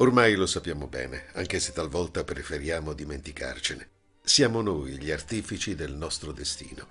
Ormai lo sappiamo bene, anche se talvolta preferiamo dimenticarcene. Siamo noi gli artefici del nostro destino.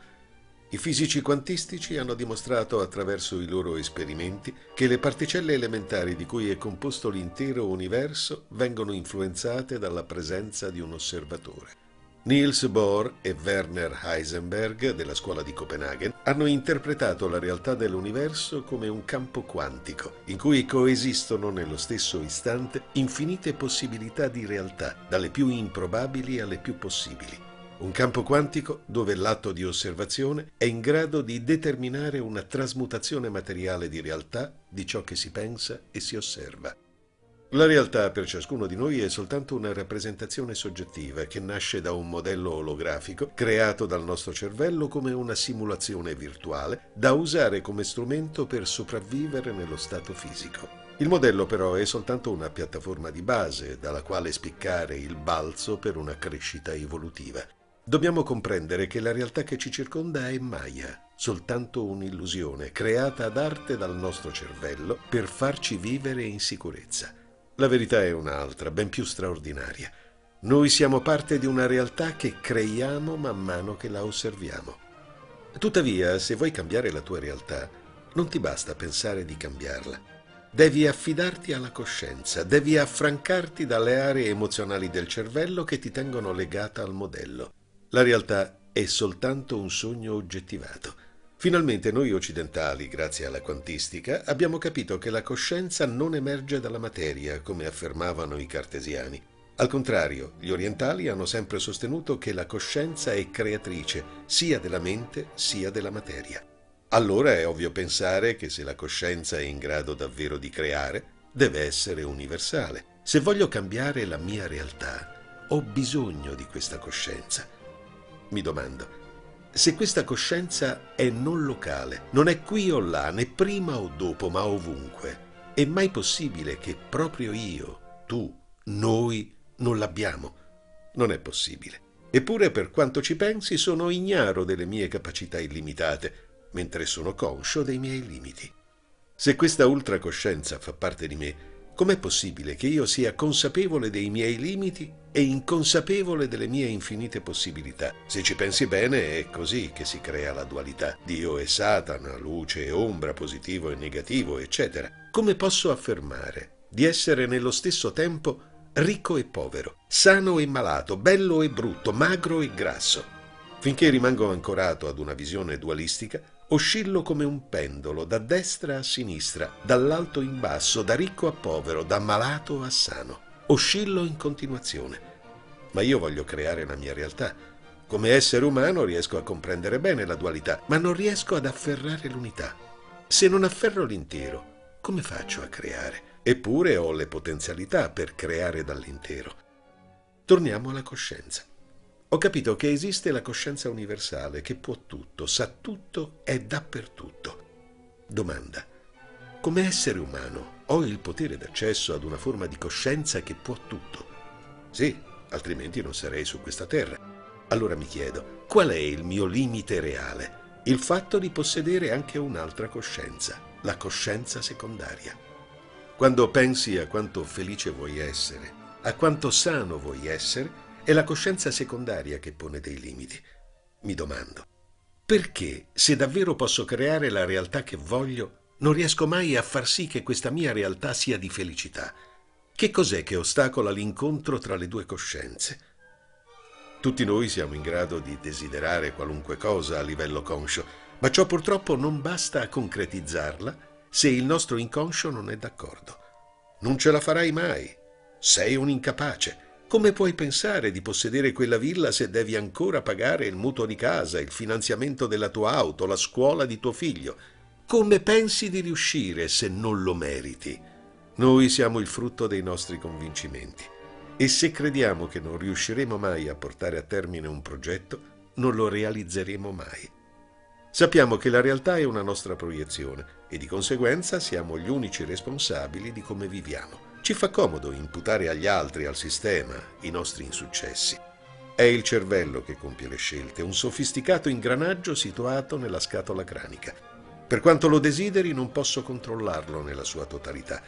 I fisici quantistici hanno dimostrato attraverso i loro esperimenti che le particelle elementari di cui è composto l'intero universo vengono influenzate dalla presenza di un osservatore. Niels Bohr e Werner Heisenberg della scuola di Copenaghen hanno interpretato la realtà dell'universo come un campo quantico, in cui coesistono nello stesso istante infinite possibilità di realtà, dalle più improbabili alle più possibili. Un campo quantico dove l'atto di osservazione è in grado di determinare una trasmutazione materiale di realtà di ciò che si pensa e si osserva. La realtà per ciascuno di noi è soltanto una rappresentazione soggettiva che nasce da un modello olografico creato dal nostro cervello come una simulazione virtuale da usare come strumento per sopravvivere nello stato fisico. Il modello però è soltanto una piattaforma di base dalla quale spiccare il balzo per una crescita evolutiva. Dobbiamo comprendere che la realtà che ci circonda è Maya, soltanto un'illusione creata ad arte dal nostro cervello per farci vivere in sicurezza. La verità è un'altra, ben più straordinaria. Noi siamo parte di una realtà che creiamo man mano che la osserviamo. Tuttavia, se vuoi cambiare la tua realtà, non ti basta pensare di cambiarla. Devi affidarti alla coscienza, devi affrancarti dalle aree emozionali del cervello che ti tengono legata al modello. La realtà è soltanto un sogno oggettivato. Finalmente noi occidentali, grazie alla quantistica, abbiamo capito che la coscienza non emerge dalla materia, come affermavano i cartesiani. Al contrario, gli orientali hanno sempre sostenuto che la coscienza è creatrice sia della mente sia della materia. Allora è ovvio pensare che se la coscienza è in grado davvero di creare, deve essere universale. Se voglio cambiare la mia realtà, ho bisogno di questa coscienza. Mi domando, se questa coscienza è non locale, non è qui o là, né prima o dopo, ma ovunque, è mai possibile che proprio io, tu, noi non l'abbiamo? Non è possibile. Eppure, per quanto ci pensi, sono ignaro delle mie capacità illimitate, mentre sono conscio dei miei limiti. Se questa ultracoscienza fa parte di me, Com'è possibile che io sia consapevole dei miei limiti e inconsapevole delle mie infinite possibilità? Se ci pensi bene è così che si crea la dualità. Dio e Satana, luce e ombra, positivo e negativo, eccetera. Come posso affermare di essere nello stesso tempo ricco e povero, sano e malato, bello e brutto, magro e grasso? Finché rimango ancorato ad una visione dualistica, Oscillo come un pendolo, da destra a sinistra, dall'alto in basso, da ricco a povero, da malato a sano. Oscillo in continuazione. Ma io voglio creare la mia realtà. Come essere umano riesco a comprendere bene la dualità, ma non riesco ad afferrare l'unità. Se non afferro l'intero, come faccio a creare? Eppure ho le potenzialità per creare dall'intero. Torniamo alla coscienza. Ho capito che esiste la coscienza universale che può tutto, sa tutto, è dappertutto. Domanda. Come essere umano ho il potere d'accesso ad una forma di coscienza che può tutto? Sì, altrimenti non sarei su questa terra. Allora mi chiedo, qual è il mio limite reale? Il fatto di possedere anche un'altra coscienza, la coscienza secondaria. Quando pensi a quanto felice vuoi essere, a quanto sano vuoi essere, è la coscienza secondaria che pone dei limiti. Mi domando, perché se davvero posso creare la realtà che voglio, non riesco mai a far sì che questa mia realtà sia di felicità? Che cos'è che ostacola l'incontro tra le due coscienze? Tutti noi siamo in grado di desiderare qualunque cosa a livello conscio, ma ciò purtroppo non basta a concretizzarla se il nostro inconscio non è d'accordo. Non ce la farai mai. Sei un incapace. Come puoi pensare di possedere quella villa se devi ancora pagare il mutuo di casa, il finanziamento della tua auto, la scuola di tuo figlio? Come pensi di riuscire se non lo meriti? Noi siamo il frutto dei nostri convincimenti e se crediamo che non riusciremo mai a portare a termine un progetto, non lo realizzeremo mai. Sappiamo che la realtà è una nostra proiezione e di conseguenza siamo gli unici responsabili di come viviamo. Ci fa comodo imputare agli altri, al sistema, i nostri insuccessi. È il cervello che compie le scelte, un sofisticato ingranaggio situato nella scatola cranica. Per quanto lo desideri non posso controllarlo nella sua totalità.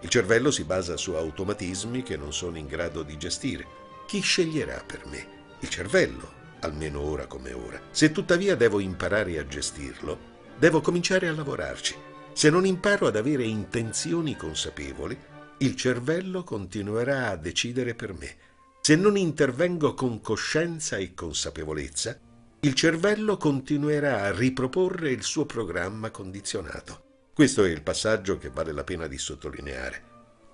Il cervello si basa su automatismi che non sono in grado di gestire. Chi sceglierà per me? Il cervello, almeno ora come ora. Se tuttavia devo imparare a gestirlo, devo cominciare a lavorarci. Se non imparo ad avere intenzioni consapevoli, il cervello continuerà a decidere per me. Se non intervengo con coscienza e consapevolezza, il cervello continuerà a riproporre il suo programma condizionato. Questo è il passaggio che vale la pena di sottolineare.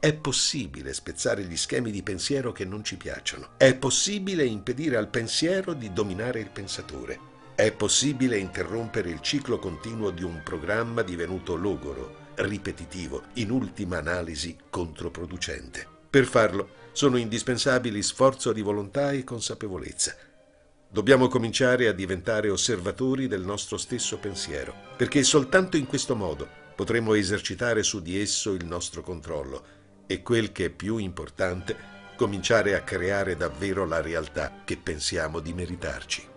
È possibile spezzare gli schemi di pensiero che non ci piacciono. È possibile impedire al pensiero di dominare il pensatore. È possibile interrompere il ciclo continuo di un programma divenuto logoro, ripetitivo, in ultima analisi controproducente. Per farlo sono indispensabili sforzo di volontà e consapevolezza. Dobbiamo cominciare a diventare osservatori del nostro stesso pensiero, perché soltanto in questo modo potremo esercitare su di esso il nostro controllo e quel che è più importante, cominciare a creare davvero la realtà che pensiamo di meritarci.